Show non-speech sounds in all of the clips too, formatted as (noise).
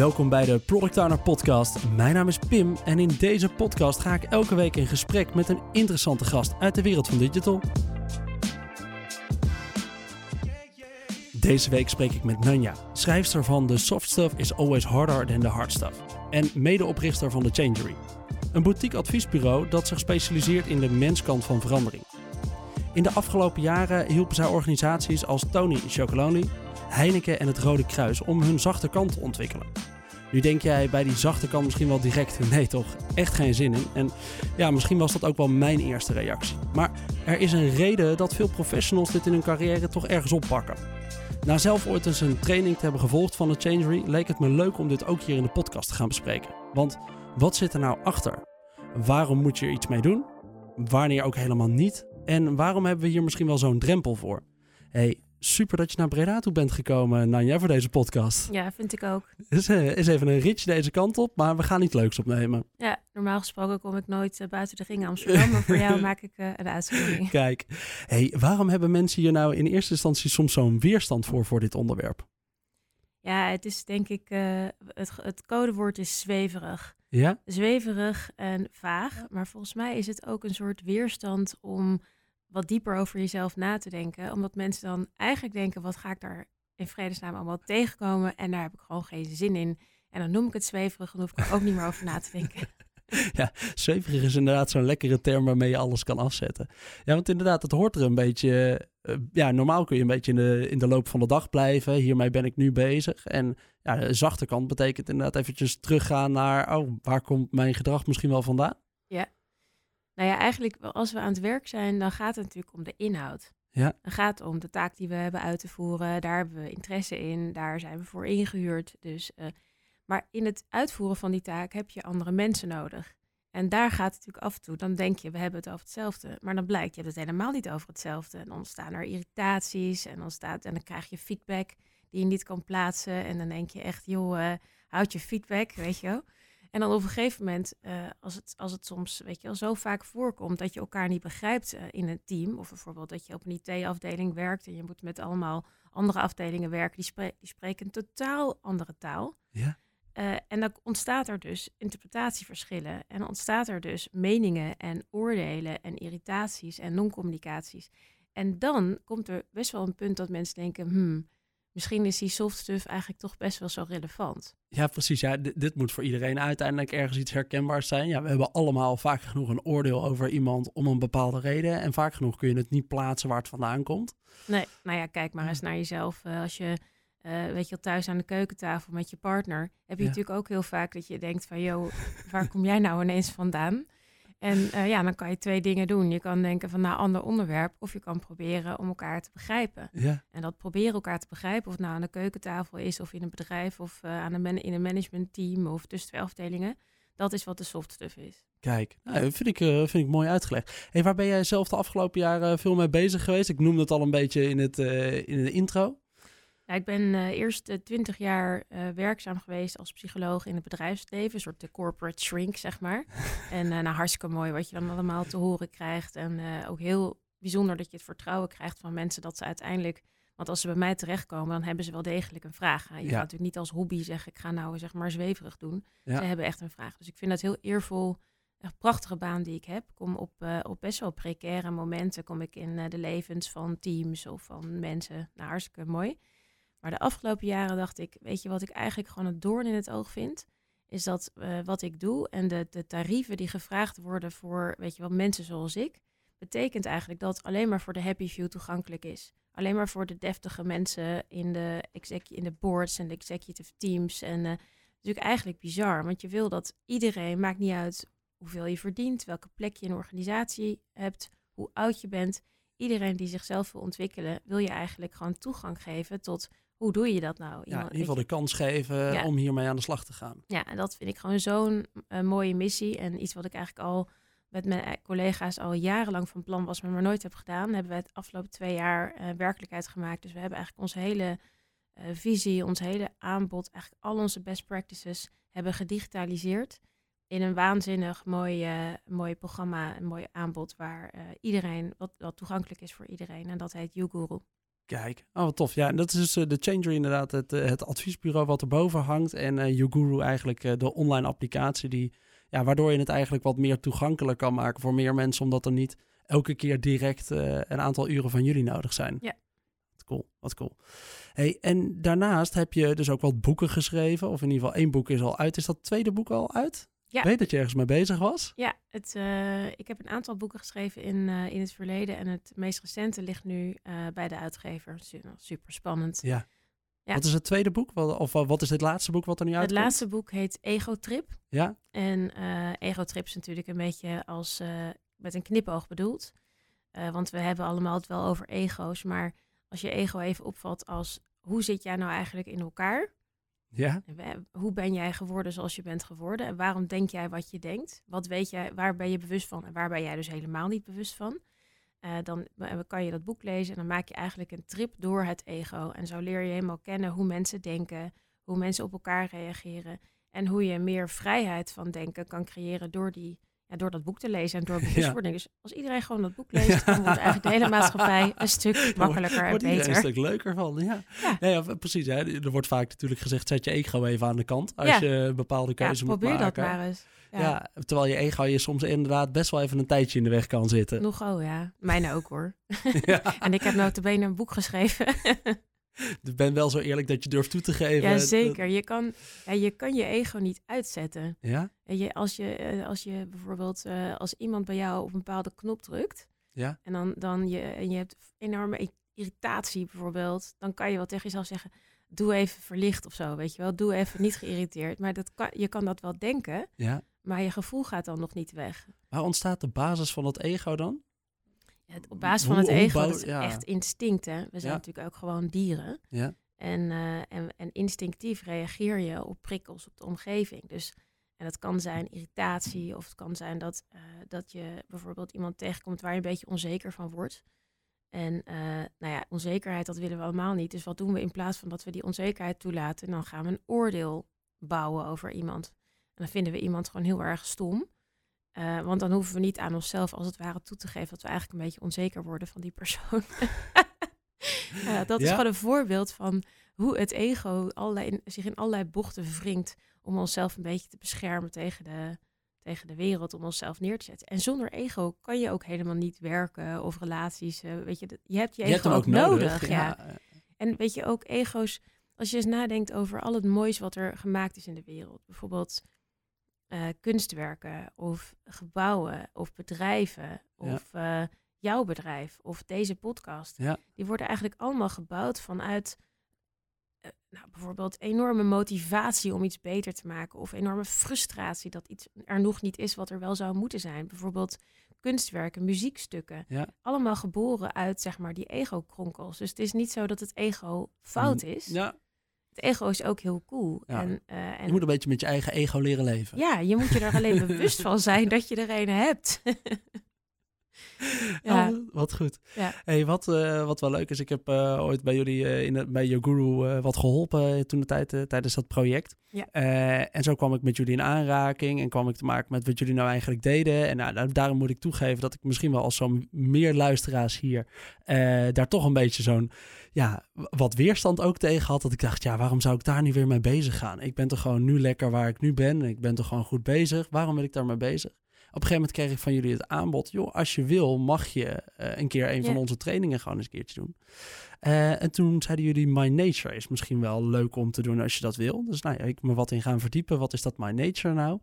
Welkom bij de Product Owner Podcast. Mijn naam is Pim en in deze podcast ga ik elke week in gesprek met een interessante gast uit de wereld van digital. Deze week spreek ik met Nanja, schrijfster van The Soft Stuff is Always Harder Than The Hard Stuff en medeoprichter van The Changery. Een boutique adviesbureau dat zich specialiseert in de menskant van verandering. In de afgelopen jaren hielpen zij organisaties als Tony Chocolonely, Heineken en het Rode Kruis om hun zachte kant te ontwikkelen. Nu denk jij bij die zachte kant misschien wel direct, (laughs) nee toch, echt geen zin in. En ja, misschien was dat ook wel mijn eerste reactie. Maar er is een reden dat veel professionals dit in hun carrière toch ergens oppakken. Na zelf ooit eens een training te hebben gevolgd van de Changery, leek het me leuk om dit ook hier in de podcast te gaan bespreken. Want wat zit er nou achter? Waarom moet je er iets mee doen? Wanneer ook helemaal niet? En waarom hebben we hier misschien wel zo'n drempel voor? Hey, super dat je naar Breda toe bent gekomen, Nanja, voor deze podcast. Ja, vind ik ook. Is, uh, is even een ritje deze kant op, maar we gaan niet leuks opnemen. Ja, normaal gesproken kom ik nooit uh, buiten de ring Amsterdam, maar voor jou (laughs) maak ik uh, een uitzondering. Kijk, hey, waarom hebben mensen hier nou in eerste instantie soms zo'n weerstand voor, voor dit onderwerp? Ja, het is denk ik, het, het codewoord is zweverig. Ja? Zweverig en vaag, maar volgens mij is het ook een soort weerstand om wat dieper over jezelf na te denken. Omdat mensen dan eigenlijk denken, wat ga ik daar in vredesnaam allemaal tegenkomen? En daar heb ik gewoon geen zin in. En dan noem ik het zweverig, dan hoef ik er ook niet meer over na te denken. (laughs) Ja, zweverig is inderdaad zo'n lekkere term waarmee je alles kan afzetten. Ja, want inderdaad, het hoort er een beetje... Uh, ja, normaal kun je een beetje in de, in de loop van de dag blijven. Hiermee ben ik nu bezig. En ja, zachte kant betekent inderdaad eventjes teruggaan naar... oh, waar komt mijn gedrag misschien wel vandaan? Nou ja, eigenlijk als we aan het werk zijn, dan gaat het natuurlijk om de inhoud. Ja. Dan gaat het om de taak die we hebben uit te voeren. Daar hebben we interesse in. Daar zijn we voor ingehuurd. Dus, uh, maar in het uitvoeren van die taak heb je andere mensen nodig. En daar gaat het natuurlijk af en toe. Dan denk je, we hebben het over hetzelfde. Maar dan blijkt, je hebt het helemaal niet over hetzelfde. En dan ontstaan er irritaties. En dan, staat, en dan krijg je feedback die je niet kan plaatsen. En dan denk je echt, joh, uh, houd je feedback, weet je wel. En dan op een gegeven moment, uh, als, het, als het soms weet je wel, zo vaak voorkomt dat je elkaar niet begrijpt uh, in een team, of bijvoorbeeld dat je op een IT-afdeling werkt en je moet met allemaal andere afdelingen werken, die, die spreken een totaal andere taal. Ja. Uh, en dan ontstaat er dus interpretatieverschillen en ontstaat er dus meningen en oordelen en irritaties en non-communicaties. En dan komt er best wel een punt dat mensen denken, hmm, misschien is die soft stuff eigenlijk toch best wel zo relevant. Ja, precies. Ja, dit, dit, moet voor iedereen uiteindelijk ergens iets herkenbaars zijn. Ja, we hebben allemaal vaak genoeg een oordeel over iemand om een bepaalde reden. En vaak genoeg kun je het niet plaatsen waar het vandaan komt. Nee, nou ja, kijk maar eens naar jezelf. Uh, als je, uh, weet je, thuis aan de keukentafel met je partner, heb je ja. natuurlijk ook heel vaak dat je denkt van, joh, waar kom jij nou ineens vandaan? En uh, ja, dan kan je twee dingen doen. Je kan denken van nou, ander onderwerp. Of je kan proberen om elkaar te begrijpen. Ja. En dat proberen elkaar te begrijpen, of het nou aan de keukentafel is, of in een bedrijf, of uh, aan een man in een managementteam, of tussen twee afdelingen. Dat is wat de soft stuff is. Kijk, nou, vind, ik, uh, vind ik mooi uitgelegd. Hey, waar ben jij zelf de afgelopen jaren veel mee bezig geweest? Ik noemde het al een beetje in, het, in de intro. Ik ben uh, eerst twintig uh, jaar uh, werkzaam geweest als psycholoog in het bedrijfsleven. Een soort de corporate shrink, zeg maar. (laughs) en nou, hartstikke mooi wat je dan allemaal te horen krijgt. En ook heel bijzonder dat je het vertrouwen krijgt van mensen dat ze uiteindelijk... Want als ze bij mij terechtkomen, dan hebben ze wel degelijk een vraag. Je ja. gaat natuurlijk niet als hobby zeggen, ik ga nou zeg maar zweverig doen. Ja. Ze hebben echt een vraag. Dus ik vind dat heel eervol. Een prachtige baan die ik heb. Kom op, op best wel precaire momenten kom ik in de levens van teams of van mensen. Nou, hartstikke mooi. Maar de afgelopen jaren dacht ik, weet je wat ik eigenlijk gewoon een doorn in het oog vind? Is dat uh, wat ik doe en de, de tarieven die gevraagd worden voor, weet je wel, mensen zoals ik, betekent eigenlijk dat het alleen maar voor de happy few toegankelijk is. Alleen maar voor de deftige mensen in de, in de boards en de executive teams. En uh, natuurlijk eigenlijk bizar, want je wil dat iedereen, maakt niet uit hoeveel je verdient, welke plek je in een organisatie hebt, hoe oud je bent. Iedereen die zichzelf wil ontwikkelen, wil je eigenlijk gewoon toegang geven tot hoe doe je dat nou? Ja, in ieder geval de kans geven ja. om hiermee aan de slag te gaan. Ja, en dat vind ik gewoon zo'n uh, mooie missie. En iets wat ik eigenlijk al met mijn collega's al jarenlang van plan was, maar maar nooit heb gedaan. Hebben we het afgelopen twee jaar uh, werkelijkheid gemaakt. Dus we hebben eigenlijk onze hele uh, visie, ons hele aanbod, eigenlijk al onze best practices hebben gedigitaliseerd. In een waanzinnig mooi, mooi programma, een mooi aanbod waar iedereen, wat, wat toegankelijk is voor iedereen. En dat heet YouGuru. Kijk, oh wat tof. Ja, en dat is dus uh, de Changer inderdaad, het, uh, het adviesbureau wat erboven hangt. En uh, YouGuru eigenlijk de online applicatie die, ja, waardoor je het eigenlijk wat meer toegankelijk kan maken voor meer mensen. Omdat er niet elke keer direct een aantal uren van jullie nodig zijn. Ja. Wat cool, wat cool. Hey, en daarnaast heb je dus ook wat boeken geschreven. Of in ieder geval één boek is al uit. Is dat tweede boek al uit? Ja. Ik weet dat je ergens mee bezig was. Ja, het, uh, ik heb een aantal boeken geschreven in, uh, in het verleden. En het meest recente ligt nu uh, bij de uitgever. Super spannend. Ja. ja. Wat is het tweede boek? Of wat is het laatste boek wat er nu uitkomt? Het laatste boek heet Ego Trip. Ja. En Ego Trip is natuurlijk een beetje als met een knipoog bedoeld. want we hebben allemaal het wel over ego's. Maar als je ego even opvalt als hoe zit jij nou eigenlijk in elkaar? Ja. Hoe ben jij geworden zoals je bent geworden? En waarom denk jij wat je denkt? Wat weet jij, waar ben je bewust van en waar ben jij dus helemaal niet bewust van? Uh, dan kan je dat boek lezen en dan maak je eigenlijk een trip door het ego. En zo leer je helemaal kennen hoe mensen denken, hoe mensen op elkaar reageren. En hoe je meer vrijheid van denken kan creëren door die ja, door dat boek te lezen en door (laughs) bewustwording. Ja. Dus als iedereen gewoon dat boek leest, dan wordt eigenlijk de hele (laughs) maatschappij een stuk makkelijker en beter. een stuk leuker van, ja. Nee, precies. Hè. Er wordt vaak natuurlijk gezegd, zet je ego even aan de kant als je bepaalde keuze moet maken. probeer dat maar eens. Ja. terwijl je ego je soms inderdaad best wel even een tijdje in de weg kan zitten. Nogal, ja. Mijne ook hoor. (laughs) en ik heb notabene een boek geschreven. (laughs) Ik ben wel zo eerlijk dat je durft toe te geven. Ja, zeker. Je kan, ja, je kan je ego niet uitzetten. Ja? En je, als, je, eh, als je bijvoorbeeld, uh, als iemand bij jou op een bepaalde knop drukt, ja? en dan, dan je, en je hebt enorme irritatie bijvoorbeeld, dan kan je wel tegen jezelf zeggen, doe even verlicht of zo, weet je wel. Doe even niet geïrriteerd. Maar dat kan, je kan dat wel denken, ja? maar je gevoel gaat dan nog niet weg. Waar ontstaat de basis van dat ego dan? Op basis van het ego, dat is echt instinct. Hè? We zijn natuurlijk ook gewoon dieren. Ja. En, uh, en, en instinctief reageer je op prikkels op de omgeving. Dus, en dat kan zijn irritatie, of het kan zijn dat, uh, dat je bijvoorbeeld iemand tegenkomt waar je een beetje onzeker van wordt. En uh, nou ja, onzekerheid, dat willen we allemaal niet. Dus wat doen we in plaats van dat we die onzekerheid toelaten? Dan gaan we een oordeel bouwen over iemand. En dan vinden we iemand gewoon heel erg stom. Uh, want dan hoeven we niet aan onszelf als het ware toe te geven dat we eigenlijk een beetje onzeker worden van die persoon. uh, (laughs) dat is gewoon een voorbeeld van hoe het ego allerlei, zich in allerlei bochten wringt om onszelf een beetje te beschermen tegen de, tegen de wereld, om onszelf neer te zetten. En zonder ego kan je ook helemaal niet werken of relaties. Uh, weet je, je hebt je, je ego hebt ook, ook, nodig. nodig ja. ja. En weet je ook, ego's, als je eens nadenkt over al het moois wat er gemaakt is in de wereld. Bijvoorbeeld uh, kunstwerken of gebouwen of bedrijven of uh, jouw bedrijf of deze podcast. Ja. Die worden eigenlijk allemaal gebouwd vanuit uh, nou, bijvoorbeeld enorme motivatie om iets beter te maken of enorme frustratie dat iets er nog niet is wat er wel zou moeten zijn. Bijvoorbeeld kunstwerken, muziekstukken. Ja. Allemaal geboren uit zeg maar die ego-kronkels. Dus het is niet zo dat het ego fout is. Ja het ego is ook heel cool. Ja. En, uh, en, je moet een beetje met je eigen ego leren leven. Ja, je moet je er alleen (laughs) bewust van zijn dat je er een hebt. (laughs) (laughs) ja. Oh, wat goed. Ja. Hey, wat, uh, wat wel leuk is, ik heb uh, ooit bij jullie uh, in bij Yoguru wat geholpen toen de tijd tijdens dat project. Ja. en zo kwam ik met jullie in aanraking en kwam ik te maken met wat jullie nou eigenlijk deden. En nou, daarom moet ik toegeven dat ik misschien wel als zo'n meer luisteraars hier daar toch een beetje zo'n ja, wat weerstand ook tegen had. Dat ik dacht, ja, waarom zou ik daar nu weer mee bezig gaan? Ik ben toch gewoon nu lekker waar ik nu ben. Ik ben toch gewoon goed bezig. Waarom ben ik daar mee bezig? Op een gegeven moment kreeg ik van jullie het aanbod. Joh, als je wil, mag je uh, een keer een van onze trainingen gewoon eens een keertje doen. Uh, en toen zeiden jullie, My Nature is misschien wel leuk om te doen als je dat wil. Dus nou ja, ik me wat in gaan verdiepen. Wat is dat My Nature nou?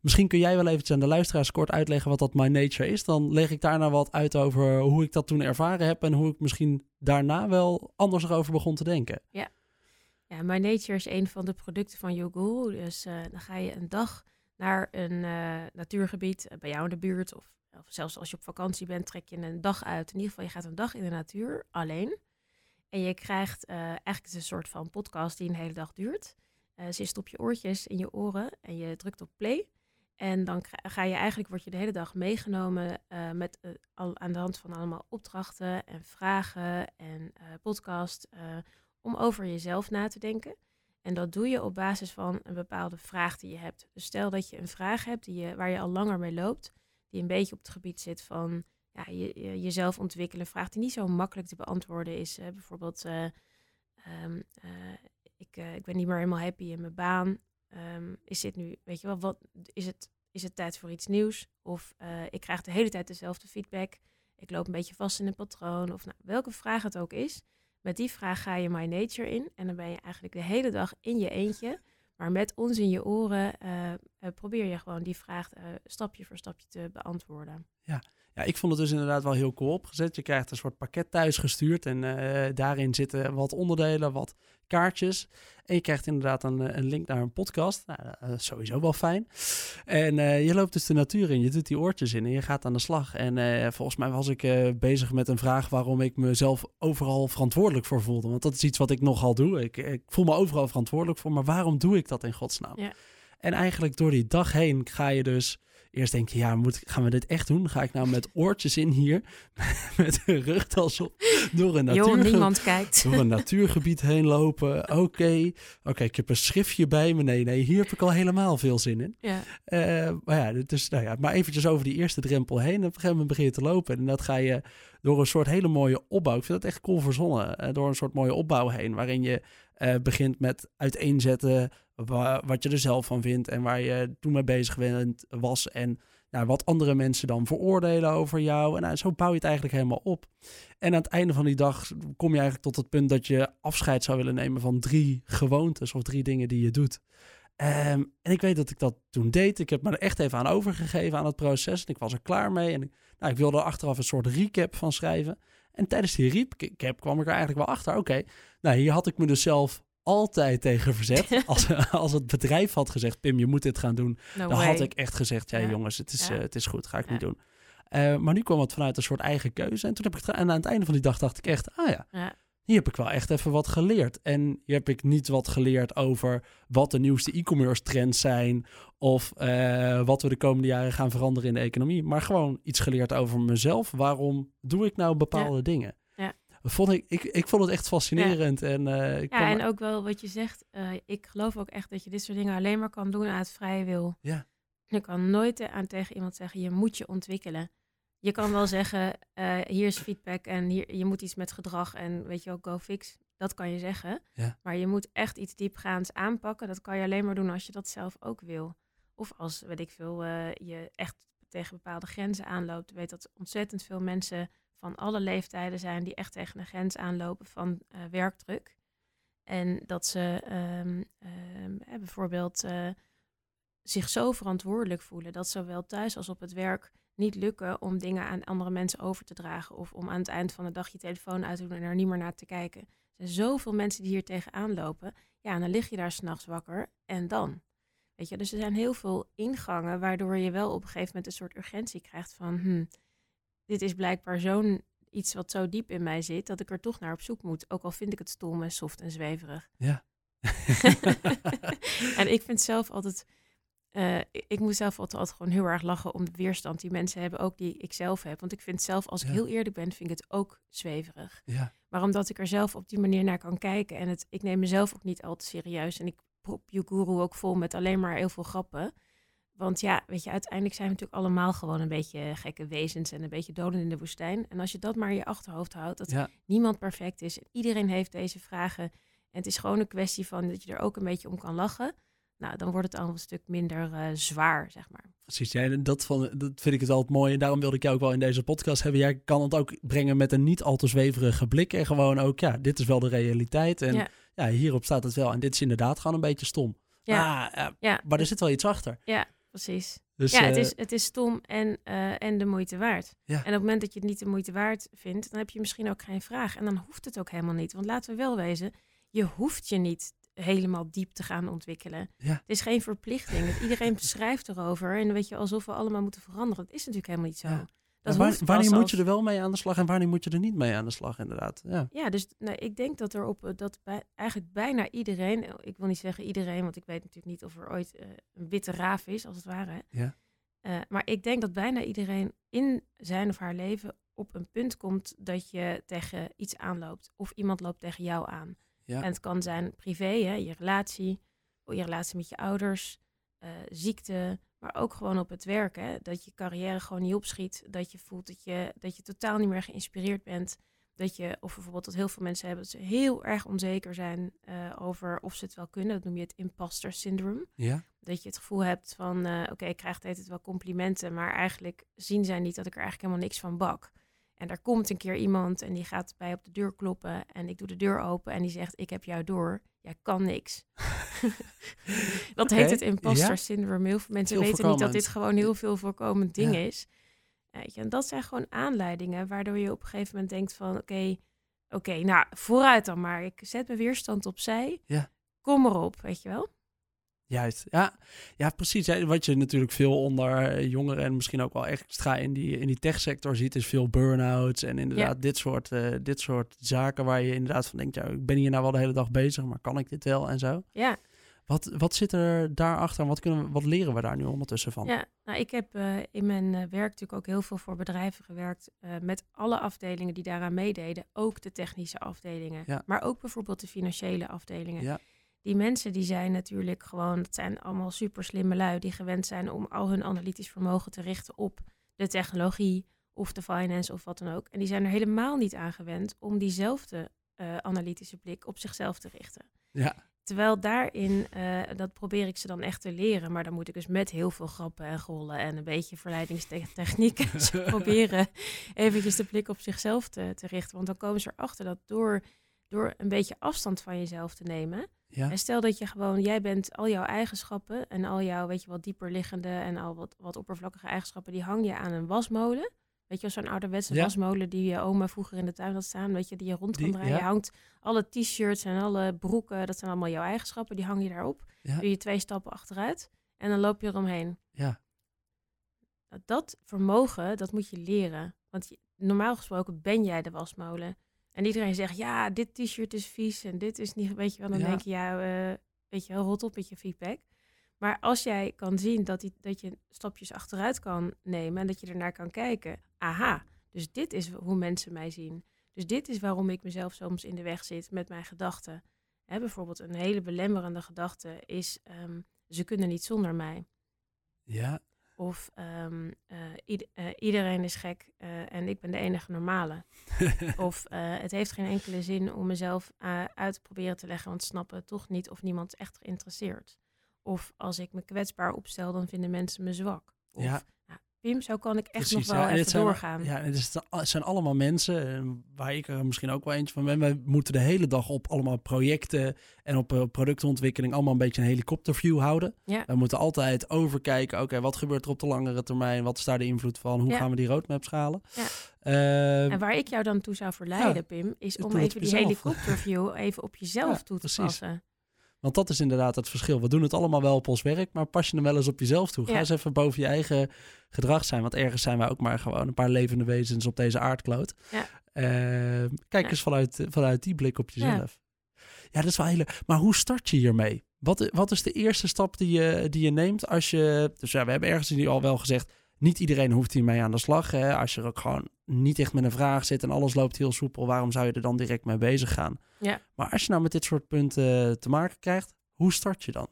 Misschien kun jij wel eventjes aan de luisteraars kort uitleggen wat dat My Nature is. Dan leg ik daarna wat uit over hoe ik dat toen ervaren heb. En hoe ik misschien daarna wel anders erover begon te denken. Ja, ja My Nature is een van de producten van Yoguru. Dus uh, dan ga je een dag naar een uh, natuurgebied bij jou in de buurt. Of, zelfs als je op vakantie bent, trek je een dag uit. In ieder geval, je gaat een dag in de natuur alleen. En je krijgt uh, eigenlijk een soort van podcast die een hele dag duurt. Ze op je oortjes in je oren en je drukt op play. En dan ga je eigenlijk, word je de hele dag meegenomen met, al, aan de hand van allemaal opdrachten en vragen en podcast om over jezelf na te denken. En dat doe je op basis van een bepaalde vraag die je hebt. Dus stel dat je een vraag hebt die je, waar je al langer mee loopt, die een beetje op het gebied zit van ja, je, je- jezelf ontwikkelen. Vraag die niet zo makkelijk te beantwoorden is. bijvoorbeeld, eh, ehm, eh, ik, eh, ik ben niet meer helemaal happy in mijn baan. Ehm, is dit nu, weet je wel, wat is het, is het tijd voor iets nieuws? Of ik krijg de hele tijd dezelfde feedback. Ik loop een beetje vast in een patroon. Of nou, welke vraag het ook is. Met die vraag ga je My Nature in. En dan ben je eigenlijk de hele dag in je eentje. Maar met ons in je oren eh, probeer je gewoon die vraag eh, stapje voor stapje te beantwoorden. Ja, ik vond het dus inderdaad wel heel cool opgezet. Je krijgt een soort pakket thuis gestuurd en eh, daarin zitten wat onderdelen, wat kaartjes. En je krijgt inderdaad een, een link naar een podcast. Nou, dat is sowieso wel fijn. En je loopt dus de natuur in, je doet die oortjes in en je gaat aan de slag. En volgens mij was ik bezig met een vraag waarom ik mezelf overal verantwoordelijk voor voelde. Want dat is iets wat ik nogal doe. Ik, ik voel me overal verantwoordelijk voor, maar waarom doe ik dat in godsnaam? Ja. En eigenlijk door die dag heen ga je dus eerst denk je, ja, moet, gaan we dit echt doen? Ga ik nou met oortjes in hier, (laughs) met een rugtas op, door een, niemand kijkt. door een natuurgebied heen lopen? Oké, oké, ik heb een schriftje bij me. Nee, nee, hier heb ik al helemaal veel zin in. Ja, Eh, maar ja, dus, nou ja, maar eventjes over die eerste drempel heen. En op een gegeven moment begin je te lopen. En dat ga je door een soort hele mooie opbouw. Ik vind dat echt cool verzonnen. eh, door een soort mooie opbouw heen. Waarin je eh, begint met uiteenzetten wa- wat je er zelf van vindt. En waar je toen mee bezig bent, was. En nou, wat andere mensen dan veroordelen over jou. En nou, zo bouw je het eigenlijk helemaal op. En aan het einde van die dag kom je eigenlijk tot het punt dat je afscheid zou willen nemen van drie gewoontes of drie dingen die je doet. Ehm, en ik weet dat ik dat toen deed. Ik heb me er echt even aan overgegeven aan het proces. En ik was er klaar mee. En ik, nou, ik wilde er achteraf een soort recap van schrijven. En tijdens die recap kwam ik er eigenlijk wel achter. Oké, nou hier had ik me dus zelf altijd tegen verzet. (laughs) als, als het bedrijf had gezegd, Pim, je moet dit gaan doen. no dan way. had ik echt gezegd, ja, Ja. jongens, het is, Ja. eh, het is goed, ga ik Ja. niet doen. Eh, maar nu kwam het vanuit een soort eigen keuze. En toen heb ik het, en aan het einde van die dag dacht ik echt, ah ja, Ja. hier heb ik wel echt even wat geleerd. En hier heb ik niet wat geleerd over wat de nieuwste e-commerce trends zijn. Of eh, wat we de komende jaren gaan veranderen in de economie. Maar gewoon iets geleerd over mezelf. Waarom doe ik nou bepaalde dingen? Ja. Vond ik, ik, ik vond het echt fascinerend. En, eh, ik Ja, en ook wel wat je zegt. eh, ik geloof ook echt dat je dit soort dingen alleen maar kan doen uit vrije wil. Ja. Je kan nooit eh, aan tegen iemand zeggen, je moet je ontwikkelen. Je kan wel zeggen, hier is feedback en hier, je moet iets met gedrag en weet je wel, go fix. Dat kan je zeggen. Ja. Maar je moet echt iets diepgaands aanpakken. Dat kan je alleen maar doen als je dat zelf ook wil. Of als, weet ik veel, je echt tegen bepaalde grenzen aanloopt. Ik weet dat ontzettend veel mensen van alle leeftijden zijn die echt tegen een grens aanlopen van eh, werkdruk. En dat ze ehm, ehm, eh, bijvoorbeeld eh, zich zo verantwoordelijk voelen dat zowel thuis als op het werk niet lukken om dingen aan andere mensen over te dragen. Of om aan het eind van de dag je telefoon uit te doen en er niet meer naar te kijken. Er zijn zoveel mensen die hier tegenaan lopen. Ja, en dan lig je daar s'nachts wakker en dan. Weet je, dus er zijn heel veel ingangen waardoor je wel op een gegeven moment een soort urgentie krijgt van, hm, dit is blijkbaar zo'n iets wat zo diep in mij zit, dat ik er toch naar op zoek moet. Ook al vind ik het stom en soft en zweverig. Ja. (laughs) en ik vind zelf altijd, eh, ik, ik moet zelf altijd, altijd gewoon heel erg lachen om de weerstand die mensen hebben, ook die ik zelf heb. Want ik vind zelf, als ik Ja. heel eerlijk ben, vind ik het ook zweverig. ja. Maar omdat ik er zelf op die manier naar kan kijken en het, ik neem mezelf ook niet al te serieus. En ik prop je guru ook vol met alleen maar heel veel grappen. Want ja, weet je, uiteindelijk zijn we natuurlijk allemaal gewoon een beetje gekke wezens en een beetje doden in de woestijn. En als je dat maar in je achterhoofd houdt, dat Ja. niemand perfect is. En iedereen heeft deze vragen. En het is gewoon een kwestie van dat je er ook een beetje om kan lachen. Nou, dan wordt het al een stuk minder eh, zwaar, zeg maar. Precies, ja, en dat, van, dat vind ik het altijd mooi. En daarom wilde ik jou ook wel in deze podcast hebben. Jij kan het ook brengen met een niet al te zweverige blik. En gewoon ook, ja, dit is wel de realiteit. En ja. Ja. hierop staat het wel. En dit is inderdaad gewoon een beetje stom. Ja. Ah, ja, Ja, maar er zit wel iets achter. Precies. Dus, ja, het eh, is, het is stom en, eh, en de moeite waard. Ja. En op het moment dat je het niet de moeite waard vindt, dan heb je misschien ook geen vraag. En dan hoeft het ook helemaal niet. Want laten we wel wezen, je hoeft je niet helemaal diep te gaan ontwikkelen. Ja. Het is geen verplichting. Dat (laughs) iedereen schrijft erover en dan weet je alsof we allemaal moeten veranderen. Dat is natuurlijk helemaal niet zo. Ja. Dat waar- wanneer moet je er wel mee aan de slag en wanneer moet je er niet mee aan de slag, inderdaad. Ja, Ja, dus nou, ik denk dat er op eh, dat bij, eigenlijk bijna iedereen, eh, ik wil niet zeggen iedereen, want ik weet natuurlijk niet of er ooit eh, een witte raaf is, als het ware. Ja. Maar ik denk dat bijna iedereen in zijn of haar leven op een punt komt dat je tegen iets aanloopt. Of iemand loopt tegen jou aan. Ja. En het kan zijn privé, hè, je relatie, je relatie met je ouders, eh, ziekte. Maar ook gewoon op het werk. Hè? Dat je carrière gewoon niet opschiet. Dat je voelt dat je, dat je totaal niet meer geïnspireerd bent. Dat je, of bijvoorbeeld dat heel veel mensen hebben, dat ze heel erg onzeker zijn uh, over of ze het wel kunnen. Dat noem je het imposter syndrome. Ja. Dat je het gevoel hebt van, uh, oké, ik krijg altijd wel complimenten, maar eigenlijk zien zij niet dat ik er eigenlijk helemaal niks van bak. En daar komt een keer iemand en die gaat bij op de deur kloppen en ik doe de deur open en die zegt, ik heb jou door. Jij kan niks. (laughs) dat heet het imposter ja? syndrome. Heel veel mensen weten niet dat dit gewoon heel veel voorkomend ding is. Weet je, en dat zijn gewoon aanleidingen waardoor je op een gegeven moment denkt van oké, oké, nou vooruit dan maar. Ik zet mijn weerstand opzij. Ja. Kom erop, weet je wel. Juist, ja, ja precies. Wat je natuurlijk veel onder eh, jongeren en misschien ook wel extra in die, in die techsector ziet, is veel burn-outs en inderdaad dit, soort, uh, dit soort zaken waar je inderdaad van denkt, ja, ik ben hier nou wel de hele dag bezig, maar kan ik dit wel en zo? Ja. Wat, wat zit er daarachter en wat, kunnen we, wat leren we daar nu ondertussen van? Ja, nou, ik heb uh, in mijn werk natuurlijk ook heel veel voor bedrijven gewerkt. met alle afdelingen die daaraan meededen. Ook de technische afdelingen. Ja. Maar ook bijvoorbeeld de financiële afdelingen. Ja die mensen die zijn natuurlijk gewoon, dat zijn allemaal super slimme lui die gewend zijn om al hun analytisch vermogen te richten op de technologie of de finance of wat dan ook. En die zijn er helemaal niet aan gewend om diezelfde uh, analytische blik op zichzelf te richten. Ja. Terwijl daarin, uh, dat probeer ik ze dan echt te leren, maar dan moet ik dus met heel veel grappen en gollen en een beetje verleidingstechnieken (laughs) proberen eventjes de blik op zichzelf te, te richten. Want dan komen ze erachter dat door, door een beetje afstand van jezelf te nemen, ja. En stel dat je gewoon, jij bent al jouw eigenschappen en al jouw, weet je, wat dieper liggende en al wat, wat oppervlakkige eigenschappen, die hang je aan een wasmolen. Weet je, zo'n ouderwetse Ja. wasmolen die je oma vroeger in de tuin had staan, weet je, die je rond kan Die- draaien. ja. Je hangt alle t-shirts en alle broeken, dat zijn allemaal jouw eigenschappen, die hang je daarop. Ja. Doe je twee stappen achteruit en dan loop je eromheen. Ja. Dat vermogen, dat moet je leren. Want normaal gesproken ben jij de wasmolen. En iedereen zegt, ja, dit t-shirt is vies en dit is niet, weet je wel. Dan Ja. denk je, ja, eh, weet je wel, rot op met je feedback. Maar als jij kan zien dat, die, dat je stapjes achteruit kan nemen en dat je ernaar kan kijken. Aha, dus dit is hoe mensen mij zien. Dus dit is waarom ik mezelf soms in de weg zit met mijn gedachten. Hè, bijvoorbeeld een hele belemmerende gedachte is, ehm, ze kunnen niet zonder mij. Ja. Of ehm, eh, ied- eh, iedereen is gek eh, en ik ben de enige normale. (laughs) Of het heeft geen enkele zin om mezelf uit te proberen te leggen, want snappen toch niet of niemand echt geïnteresseerd. Of als ik me kwetsbaar opstel, dan vinden mensen me zwak. Of, Ja. Pim, zo kan ik echt Precies, nog wel ja. Even zijn, doorgaan. Ja, het, is, het zijn allemaal mensen, eh, waar ik er misschien ook wel eentje van ben. Wij moeten de hele dag op allemaal projecten en op eh, productontwikkeling allemaal een beetje een helikopterview houden. Ja. We moeten altijd overkijken, oké, wat gebeurt er op de langere termijn? Wat is daar de invloed van? Hoe Ja. gaan we die roadmap schalen? Ja. Eh, En waar ik jou dan toe zou verleiden, Pim, is om even die jezelf. helikopterview even op (laughs) jezelf toe te precies. passen. Want dat is inderdaad het verschil. We doen het allemaal wel op ons werk, maar pas je hem wel eens op jezelf toe. Ga Ja. eens even boven je eigen gedrag zijn. Want ergens zijn wij ook maar gewoon een paar levende wezens op deze aardkloot. Ja. Eh, kijk Ja. eens vanuit, vanuit die blik op jezelf. Ja. dat is wel hele... Maar hoe start je hiermee? Wat, wat is de eerste stap die je, die je neemt als je... Dus ja, we hebben ergens al wel gezegd... Niet iedereen hoeft hiermee aan de slag. Hè? Als je er ook gewoon niet echt met een vraag zit en alles loopt heel soepel, waarom zou je er dan direct mee bezig gaan? Ja. Maar als je nou met dit soort punten te maken krijgt, hoe start je dan?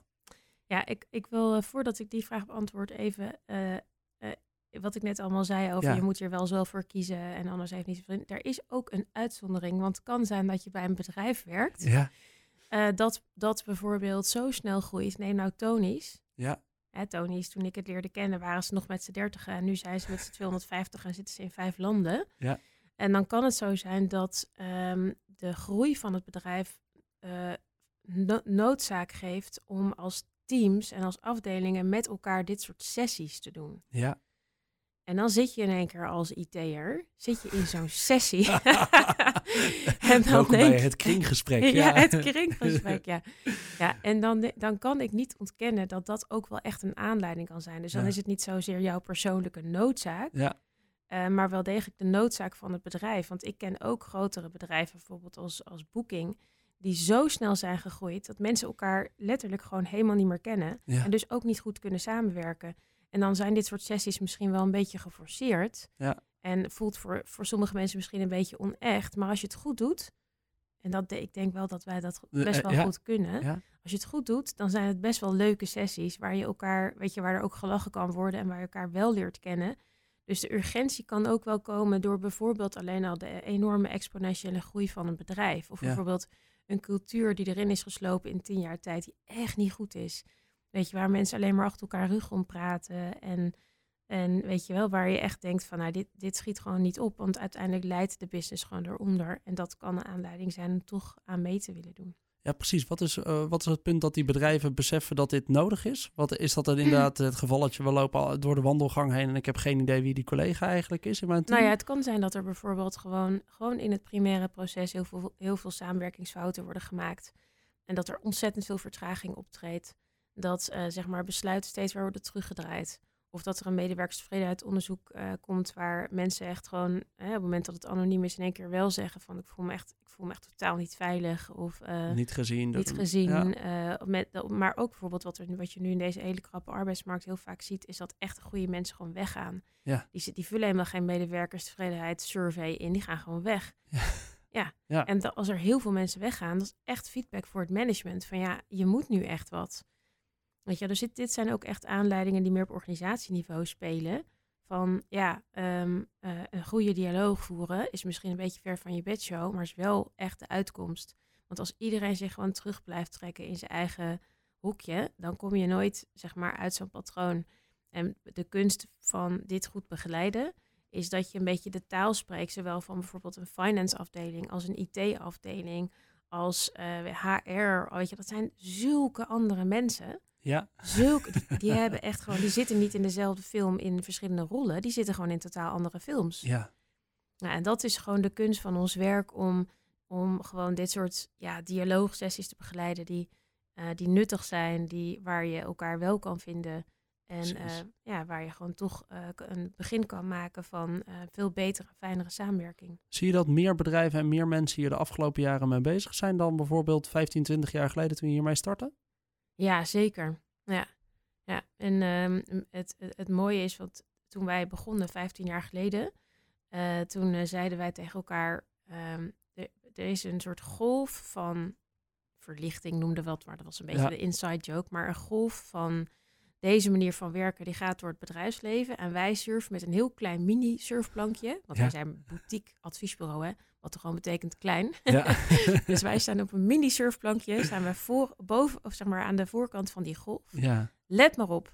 Ja, ik, ik wil eh, voordat ik die vraag beantwoord even eh, eh, wat ik net allemaal zei over Ja. je moet hier wel zelf voor kiezen en anders heeft niet zoveel. Er is ook een uitzondering, want het kan zijn dat je bij een bedrijf werkt Ja. eh, dat, dat bijvoorbeeld zo snel groeit. Neem nou Tony's. Ja. Hè, Tony's, toen ik het leerde kennen, waren ze nog met z'n 30 en nu zijn ze met z'n (laughs) 250 en zitten ze in vijf landen. Ja. En dan kan het zo zijn dat ehm, de groei van het bedrijf eh, no- noodzaak geeft om als teams en als afdelingen met elkaar dit soort sessies te doen. Ja. En dan zit je in één keer als IT'er, zit je in zo'n sessie. (laughs) en dan Welkom denk bij je- het kringgesprek. (laughs) ja, Ja, het kringgesprek, (laughs) ja. ja en dan, dan kan ik niet ontkennen dat dat ook wel echt een aanleiding kan zijn. Dus dan Ja. is het niet zozeer jouw persoonlijke noodzaak, Ja. eh, maar wel degelijk de noodzaak van het bedrijf. Want ik ken ook grotere bedrijven, bijvoorbeeld als, als Booking, die zo snel zijn gegroeid dat mensen elkaar letterlijk gewoon helemaal niet meer kennen. Ja. En dus ook niet goed kunnen samenwerken. En dan zijn dit soort sessies misschien wel een beetje geforceerd. Ja. En voelt voor, voor sommige mensen misschien een beetje onecht. Maar als je het goed doet, en dat, ik denk wel dat wij dat best eh, wel ja. goed kunnen. Ja. als je het goed doet, dan zijn het best wel leuke sessies waar je elkaar, weet je, waar er ook gelachen kan worden en waar je elkaar wel leert kennen. Dus de urgentie kan ook wel komen door bijvoorbeeld alleen al de enorme exponentiële groei van een bedrijf. Of bijvoorbeeld een cultuur die erin is geslopen in tien jaar tijd, die echt niet goed is. Weet je, waar mensen alleen maar achter elkaar rug om praten. En, en weet je wel, waar je echt denkt van, nou, dit, dit schiet gewoon niet op. Want uiteindelijk leidt de business gewoon eronder. En dat kan een aanleiding zijn om toch aan mee te willen doen. Ja, precies. Wat is, uh, wat is het punt dat die bedrijven beseffen dat dit nodig is? Wat is dat dan (clears throat) inderdaad het gevalletje? We lopen door de wandelgang heen en ik heb geen idee wie die collega eigenlijk is in mijn team. Nou ja, het kan zijn dat er bijvoorbeeld gewoon, gewoon in het primaire proces heel veel, heel veel samenwerkingsfouten worden gemaakt. En dat er ontzettend veel vertraging optreedt. Dat uh, zeg maar besluiten steeds weer worden teruggedraaid. Of dat er een medewerkerstevredenheidsonderzoek uh, komt waar mensen echt gewoon, hè, op het moment dat het anoniem is, in één keer wel zeggen van ik voel me echt, ik voel me echt totaal niet veilig. Of uh, niet gezien. Niet gezien. Ja. Uh, met, maar ook bijvoorbeeld wat, er, wat je nu in deze hele krappe arbeidsmarkt heel vaak ziet, is dat echt goede mensen gewoon weggaan. Ja. Die, die vullen helemaal geen medewerkerstevredenheidssurvey in, die gaan gewoon weg. Ja. (laughs) Ja. ja. En als er heel veel mensen weggaan, dat is echt feedback voor het management. Van ja, je moet nu echt wat. Weet je, dus dit, zijn ook echt aanleidingen die meer op organisatieniveau spelen. Van ja, um, uh, een goede dialoog voeren is misschien een beetje ver van je bedshow, maar is wel echt de uitkomst. Want als iedereen zich gewoon terug blijft trekken in zijn eigen hoekje, dan kom je nooit zeg maar uit zo'n patroon. En de kunst van dit goed begeleiden is dat je een beetje de taal spreekt, zowel van bijvoorbeeld een finance afdeling als een IT afdeling, als HR. Weet je, dat zijn zulke andere mensen. Ja. Zulke, die, die, hebben echt gewoon, die zitten niet in dezelfde film in verschillende rollen. Die zitten gewoon in totaal andere films. Ja. Nou, en dat is gewoon de kunst van ons werk om, om gewoon dit soort ja, dialoogsessies te begeleiden die, uh, die nuttig zijn, die, waar je elkaar wel kan vinden. En uh, ja, waar je gewoon toch uh, een begin kan maken van veel betere, fijnere samenwerking. Zie je dat meer bedrijven en meer mensen hier de afgelopen jaren mee bezig zijn dan bijvoorbeeld 15, 20 jaar geleden toen je hiermee startte? Ja, zeker. Ja, ja. en um, het, het, het, mooie is, want toen wij begonnen, 15 jaar geleden, uh, toen uh, zeiden wij tegen elkaar, um, er, er, is een soort golf van verlichting, noemde wat, maar dat was een beetje ja. de inside joke, maar een golf van deze manier van werken, die gaat door het bedrijfsleven. En wij surfen met een heel klein mini-surfplankje, want ja. wij zijn boutique adviesbureau, hè, wat gewoon betekent klein. Ja. (laughs) dus wij staan op een mini-surfplankje, staan we voor, boven, of zeg maar aan de voorkant van die golf. Ja. Let maar op.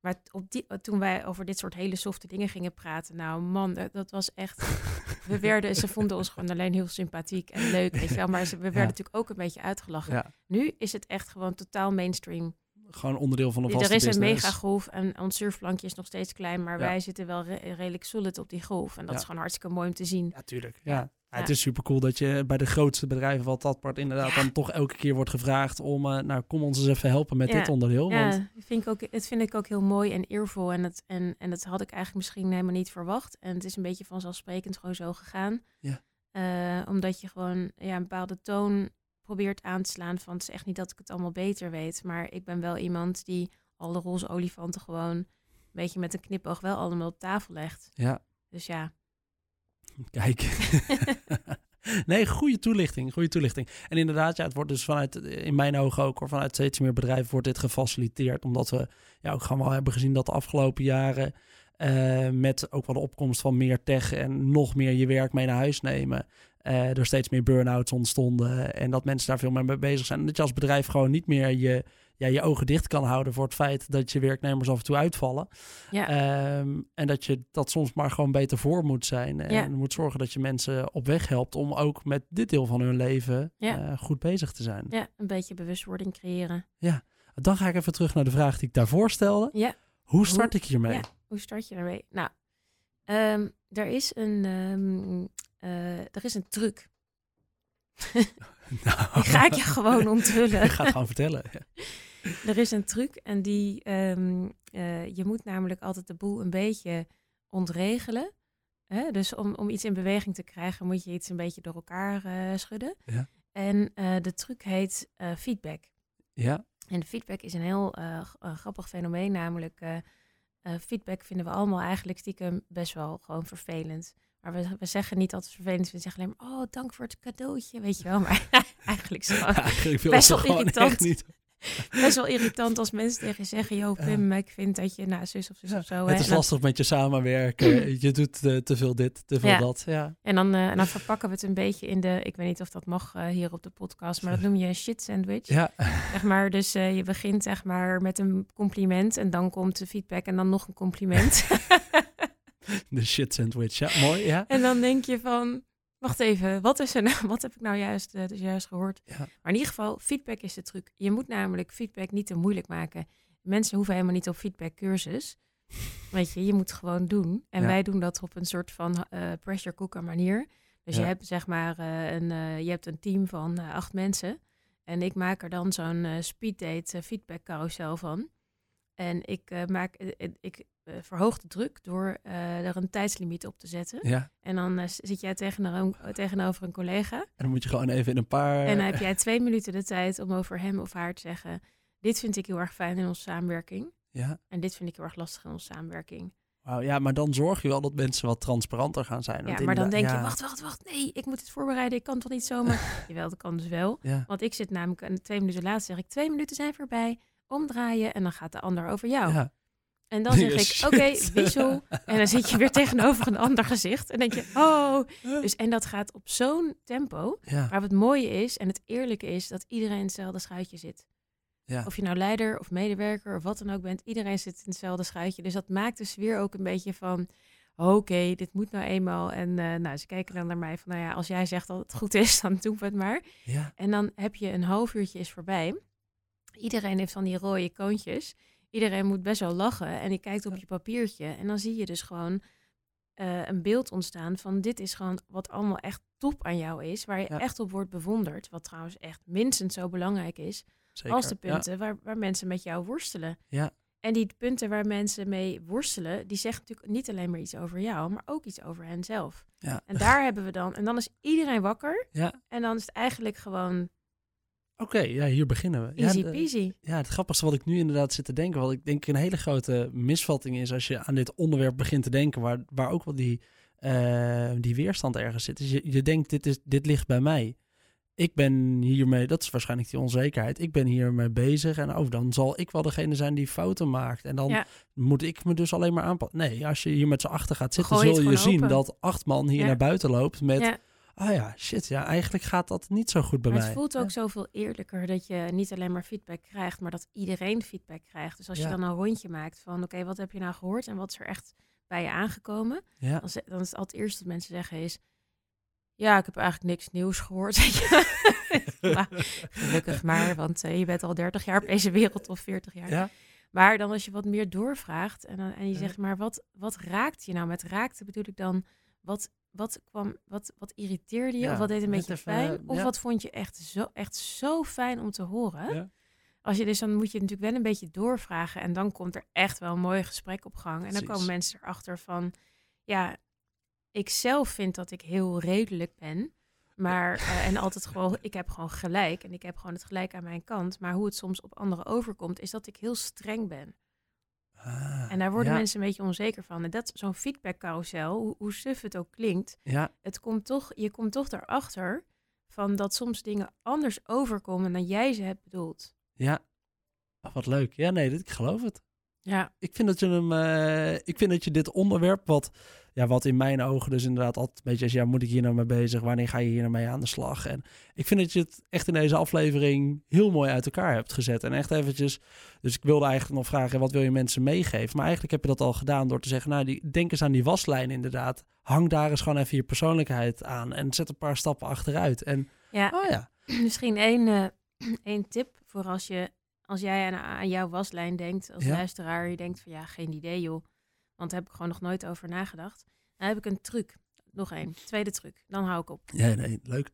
Maar op die, toen wij over dit soort hele softe dingen gingen praten, nou man, dat, dat was echt. We werden, ze vonden ons gewoon alleen heel sympathiek en leuk, weet je wel. Maar ze, we werden natuurlijk ook een beetje uitgelachen. Nu is het echt gewoon totaal mainstream gewoon onderdeel van een vaste Er is business. een mega golf en ons surfplankje is nog steeds klein, maar ja. wij zitten wel re redelijk solid op die golf. En dat ja. is gewoon hartstikke mooi om te zien. Ja, tuurlijk. Ja. ja. Het is super cool dat je bij de grootste bedrijven wat dat part inderdaad dan toch elke keer wordt gevraagd om, uh, nou kom ons eens even helpen met dit onderdeel. Ja, want... vind ik ook, het vind ik ook heel mooi en eervol en, het, en, en dat had ik eigenlijk misschien helemaal niet verwacht. En het is een beetje vanzelfsprekend gewoon zo gegaan. Ja. Uh, omdat je gewoon ja, een bepaalde toon probeert aan te slaan van het is echt niet dat ik het allemaal beter weet, maar ik ben wel iemand die alle roze olifanten gewoon een beetje met een knipoog wel allemaal op tafel legt. Ja. Dus ja. Kijk. (laughs) nee, goede toelichting, goede toelichting. En inderdaad, ja, het wordt dus vanuit, in mijn ogen ook, of vanuit steeds meer bedrijven wordt dit gefaciliteerd, omdat we ja, ook gewoon wel hebben gezien dat de afgelopen jaren uh, met ook wel de opkomst van meer tech en nog meer je werk mee naar huis nemen, uh, er steeds meer burn-outs ontstonden en dat mensen daar veel meer mee bezig zijn. En dat je als bedrijf gewoon niet meer je, ja, je ogen dicht kan houden voor het feit dat je werknemers af en toe uitvallen. Ja. Um, en dat je dat soms maar gewoon beter voor moet zijn. En ja. moet zorgen dat je mensen op weg helpt om ook met dit deel van hun leven ja. uh, goed bezig te zijn. Ja, een beetje bewustwording creëren. Ja, dan ga ik even terug naar de vraag die ik daarvoor stelde. Ja. Hoe start Hoe, ik hiermee? Hoe start je ermee? Nou, um, er is een, um, uh, er is een truc. (laughs) nou. Die ga ik je gewoon onthullen. (laughs) ik ga het gewoon vertellen. Ja. (laughs) Er is een truc en die, um, uh, je moet namelijk altijd de boel een beetje ontregelen. Hè? Dus om, om iets in beweging te krijgen, moet je iets een beetje door elkaar uh, schudden. Ja. En de truc heet feedback. Ja. En feedback is een heel grappig fenomeen, namelijk feedback vinden we allemaal eigenlijk stiekem best wel gewoon vervelend. Maar we, we zeggen niet altijd vervelend. We zeggen alleen maar, oh, dank voor het cadeautje, weet je wel. Maar (laughs) eigenlijk is het (laughs) Eigenlijk best wel irritant. niet. (laughs) best wel irritant als mensen tegen je zeggen, joh, Ja. Pim, ik vind dat je, nou, zus of zus Ja, of zo. hè. Het is dan- lastig met je samenwerken. (clears throat) Je doet eh, te veel dit, te veel dat. Ja. En dan, eh, en dan verpakken we het een beetje in de, ik weet niet of dat mag eh, hier op de podcast, maar dat noem je een shit sandwich. Ja. Zeg maar, dus je begint zeg maar met een compliment en dan komt de feedback en dan nog een compliment. (laughs) De shit sandwich. Ja, mooi. Ja. en dan denk je van, wacht even, wat, is er nou, (laughs) wat heb ik nou juist, eh, dus juist gehoord? Ja. Maar in ieder geval, feedback is de truc. Je moet namelijk feedback niet te moeilijk maken. Mensen hoeven helemaal niet op feedback cursus. Weet je, je moet het gewoon doen. En Ja. wij doen dat op een soort van eh, pressure cooker manier. Dus Ja. je hebt zeg maar eh, een, je hebt een team van acht mensen. En ik maak er dan zo'n speeddate feedback carousel van. En ik maak, ik eh, verhoog de druk door eh, er een tijdslimiet op te zetten. ja. En dan eh, zit jij tegenover, tegenover een collega. En dan moet je gewoon even in een paar... En dan heb jij twee minuten de tijd om over hem of haar te zeggen: Dit vind ik heel erg fijn in onze samenwerking. Ja. En dit vind ik heel erg lastig in onze samenwerking. Wauw, ja, maar dan zorg je wel dat mensen wat transparanter gaan zijn. Ja, maar dan denk je: Wacht, wacht, wacht. Nee, ik moet het voorbereiden. Ik kan toch niet zomaar. (laughs) Jawel, dat kan dus wel. Ja. Want ik zit namelijk en twee minuten later zeg ik: Twee minuten zijn voorbij. Omdraaien. En dan gaat de ander over jou. Ja. En dan zeg (laughs) ik. Oké, wissel. En dan zit je weer tegenover een ander gezicht. En denk je: Oh. Dus, en dat gaat op zo'n tempo. Ja. Maar wat mooie is en het eerlijke is dat iedereen in hetzelfde schuitje zit. Ja. Of je nou leider of medewerker of wat dan ook bent, iedereen zit in hetzelfde schuitje. Dus dat maakt de sfeer ook een beetje van, oké, dit moet nou eenmaal. En eh, nou, ze kijken dan naar mij van, nou ja, als jij zegt dat het goed is, dan doen we het maar. Ja. En dan heb je een half uurtje is voorbij. Iedereen heeft van die rode koontjes. Iedereen moet best wel lachen en je kijkt op je papiertje en dan zie je dus gewoon eh, een beeld ontstaan van dit is gewoon wat allemaal echt top aan jou is, waar je Ja. echt op wordt bewonderd. Wat trouwens echt minstens zo belangrijk is Zeker. als de Ja. punten waar, waar mensen met jou worstelen. Ja. En die punten waar mensen mee worstelen, die zeggen natuurlijk niet alleen maar iets over jou, maar ook iets over henzelf. Ja. En daar hebben we dan, en dan is iedereen wakker. Ja. En dan is het eigenlijk gewoon Oké, ja, hier beginnen we. easy ja, de- peasy. ja, het grappigste wat ik nu inderdaad zit te denken, wat ik denk een hele grote misvatting is als je aan dit onderwerp begint te denken, waar, waar ook wel die, eh, die weerstand ergens zit. Dus je, je denkt, dit, is, dit ligt bij mij. Ik ben hiermee, dat is waarschijnlijk die onzekerheid, ik ben hiermee bezig en oh, dan zal ik wel degene zijn die fouten maakt. En dan Ja. moet ik me dus alleen maar aanpassen. Nee, als je hier met z'n achter gaat zitten, zul je zien open. dat acht man hier Ja. naar buiten loopt met, Ah ja, shit, ja, eigenlijk gaat dat niet zo goed bij Maar mij. het voelt ook Ja. zoveel eerlijker dat je niet alleen maar feedback krijgt, maar dat iedereen feedback krijgt. Dus als Ja. je dan een rondje maakt van oké, wat heb je nou gehoord en wat is er echt bij je aangekomen? Ja. Dan, dan is het altijd eerst wat mensen zeggen is, ja, ik heb eigenlijk niks nieuws gehoord. (laughs) gelukkig maar, want eh, je bent al 30 jaar op deze wereld of 40 jaar. Ja. Maar dan als je wat meer doorvraagt en, dan, en je zegt, maar wat, wat raakt je nou? Met raakte bedoel ik dan, wat, wat, kwam, wat, wat irriteerde je? Ja, of wat deed een beetje even, pijn? eh, Of ja. wat vond je echt zo, echt zo fijn om te horen? Ja. Als je dus, dan moet je natuurlijk wel een beetje doorvragen. En dan komt er echt wel een mooi gesprek op gang. En dan komen mensen erachter van, ja, ik zelf vind dat ik heel redelijk ben. Maar, eh, en altijd (laughs) gewoon, ik heb gewoon gelijk. En ik heb gewoon het gelijk aan mijn kant. Maar hoe het soms op anderen overkomt, is dat ik heel streng ben. Ah, En daar worden ja. mensen een beetje onzeker van. En dat zo'n feedback carousel, hoe, hoe suf het ook klinkt. Ja, Het komt toch, je komt toch erachter van dat soms dingen anders overkomen dan jij ze hebt bedoeld. ja. Oh, wat leuk. Ja, nee, dit, ik geloof het. Ja, Ik vind dat je hem, eh, ik vind dat je dit onderwerp, wat, ja, wat in mijn ogen dus inderdaad altijd een beetje is, ja, moet ik hier nou mee bezig? Wanneer ga je hier nou mee aan de slag? En ik vind dat je het echt in deze aflevering heel mooi uit elkaar hebt gezet. En echt eventjes, dus ik wilde eigenlijk nog vragen, wat wil je mensen meegeven? Maar eigenlijk heb je dat al gedaan door te zeggen, nou, die, denk eens aan die waslijn inderdaad. Hang daar eens gewoon even je persoonlijkheid aan en zet een paar stappen achteruit. En, ja. oh ja, (clears throat) misschien één, eh, (clears throat) één tip voor als, je, als jij aan, aan jouw waslijn denkt, als Ja. luisteraar, je denkt van ja, geen idee joh. Want daar heb ik gewoon nog nooit over nagedacht. Dan heb ik een truc. Nog één. Tweede truc. Dan hou ik op. ja, nee, leuk.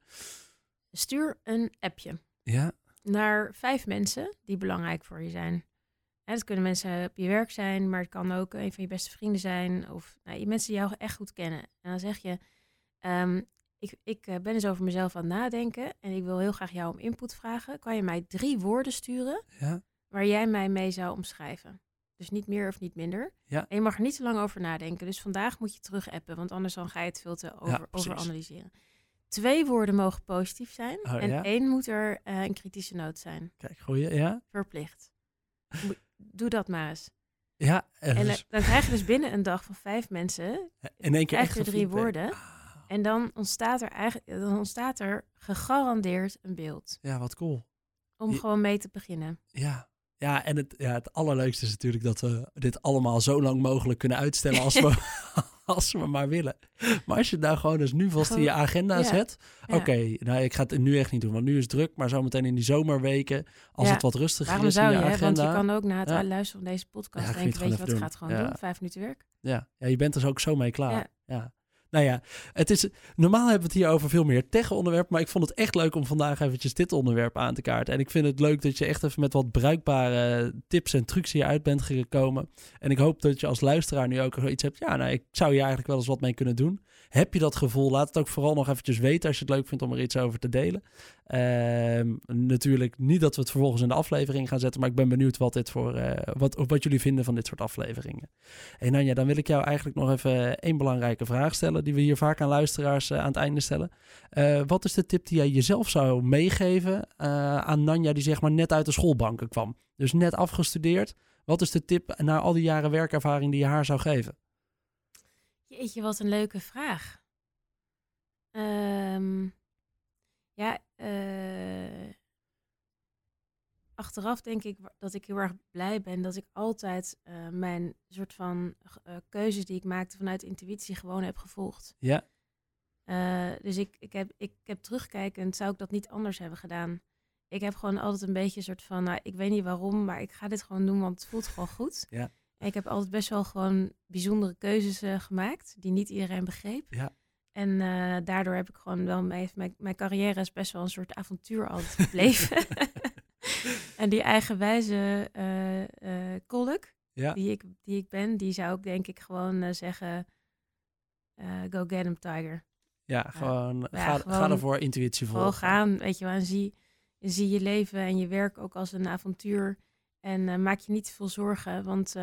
Stuur een appje Ja, naar vijf mensen die belangrijk voor je zijn. En dat kunnen mensen op je werk zijn, maar het kan ook een van je beste vrienden zijn. Of nou, mensen die jou echt goed kennen. En dan zeg je, ehm, ik, ik eh, ben eens over mezelf aan het nadenken en ik wil heel graag jou om input vragen. Kan je mij drie woorden sturen ja, waar jij mij mee zou omschrijven? Dus niet meer of niet minder. Ja. En je mag er niet te lang over nadenken. Dus vandaag moet je terug appen, want anders dan ga je het veel te over, precies. overanalyseren. Twee woorden mogen positief zijn. Oh, en ja? één moet er eh, een kritische noot zijn. Kijk, goeie, ja? Verplicht. Doe dat maar eens. Ja, En eh, dan krijg je dus binnen een dag van vijf mensen in één keer echt drie feedback. woorden. Ah, En dan ontstaat er eigenlijk dan ontstaat er gegarandeerd een beeld. Ja, wat cool. Om Je- gewoon mee te beginnen. Ja. Ja, en het, ja, het allerleukste is natuurlijk dat we dit allemaal zo lang mogelijk kunnen uitstellen als we, (laughs) (laughs) als we maar willen. Maar als je het nou gewoon dus nu vast in je agenda Ja. zet. Ja. Oké, nou ik ga het nu echt niet doen, want nu is het druk. Maar zometeen in die zomerweken, als Ja. het wat rustiger Waarom is in je je? hè? Want agenda. je kan ook na het luisteren van deze podcast denken, weet je wat, ik ga het gewoon doen. Vijf minuten werk. Ja, ja, je bent er ook zo mee klaar. Ja. Nou ja, het is, normaal hebben we het hier over veel meer tech-onderwerpen, maar ik vond het echt leuk om vandaag eventjes dit onderwerp aan te kaarten. En ik vind het leuk dat je echt even met wat bruikbare tips en trucs hieruit bent gekomen. En ik hoop dat je als luisteraar nu ook iets hebt. Ja, nou, ik zou hier eigenlijk wel eens wat mee kunnen doen. Heb je dat gevoel? Laat het ook vooral nog eventjes weten als je het leuk vindt om er iets over te delen. Ehm, natuurlijk niet dat we het vervolgens in de aflevering gaan zetten, maar ik ben benieuwd wat, dit voor, eh, wat, wat jullie vinden van dit soort afleveringen. En Nanja, dan wil ik jou eigenlijk nog even één belangrijke vraag stellen, die we hier vaak aan luisteraars eh, aan het einde stellen. Eh, wat is de tip die jij jezelf zou meegeven aan Nanja die zeg maar net uit de schoolbanken kwam? Dus net afgestudeerd. Wat is de tip na al die jaren werkervaring die je haar zou geven? Jeetje, wat een leuke vraag. Ehm, ja, eh, achteraf denk ik dat ik heel erg blij ben dat ik altijd eh, mijn soort van eh, keuzes die ik maakte vanuit intuïtie gewoon heb gevolgd. Ja, dus ik, ik, heb, ik heb terugkijkend, zou ik dat niet anders hebben gedaan. Ik heb gewoon altijd een beetje een soort van, nou, ik weet niet waarom, maar ik ga dit gewoon doen, want het voelt gewoon goed. Ja. En ik heb altijd best wel gewoon bijzondere keuzes gemaakt, die niet iedereen begreep. Ja. En eh, daardoor heb ik gewoon wel, mijn, mijn, mijn carrière is best wel een soort avontuur altijd (laughs) gebleven. (laughs) en die eigenwijze eh kolk, ja, die ik, die ik ben, die zou ik denk ik gewoon zeggen, go get him, tiger. ja, gewoon, Ja, ga, gewoon- ga ervoor intuïtie Gewoon volgen. gaan, weet je wel. En zie, zie je leven en je werk ook als een avontuur. En maak je niet te veel zorgen, want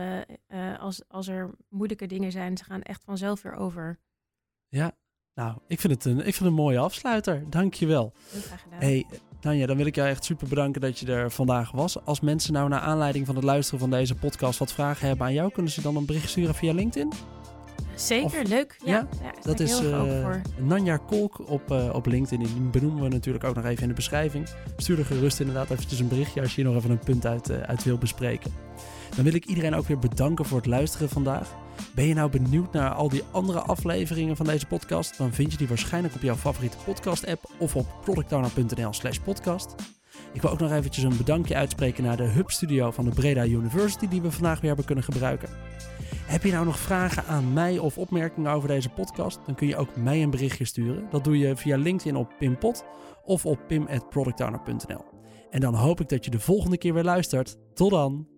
als, als er moeilijke dingen zijn, ze gaan echt vanzelf weer over. Ja, nou, ik vind het een, ik vind het een mooie afsluiter. Dank je wel. Heel graag gedaan. Hey, Tanja, dan wil ik jou echt super bedanken dat je er vandaag was. Als mensen nou naar aanleiding van het luisteren van deze podcast wat vragen hebben aan jou, kunnen ze dan een bericht sturen via LinkedIn? Zeker, of- leuk. Ja, Dat is voor. Nanja Kolk op, eh, op LinkedIn. Die benoemen we natuurlijk ook nog even in de beschrijving. Stuur er gerust inderdaad eventjes een berichtje als je hier nog even een punt uit, eh, uit wil bespreken. Dan wil ik iedereen ook weer bedanken voor het luisteren vandaag. Ben je nou benieuwd naar al die andere afleveringen van deze podcast? Dan vind je die waarschijnlijk op jouw favoriete podcast app of op productowner.nl slash podcast. Ik wil ook nog eventjes een bedankje uitspreken naar de Hub Studio van de Breda University die we vandaag weer hebben kunnen gebruiken. Heb je nou nog vragen aan mij of opmerkingen over deze podcast? Dan kun je ook mij een berichtje sturen. Dat doe je via LinkedIn op Pimpot of op pim.productowner.nl. En dan hoop ik dat je de volgende keer weer luistert. Tot dan!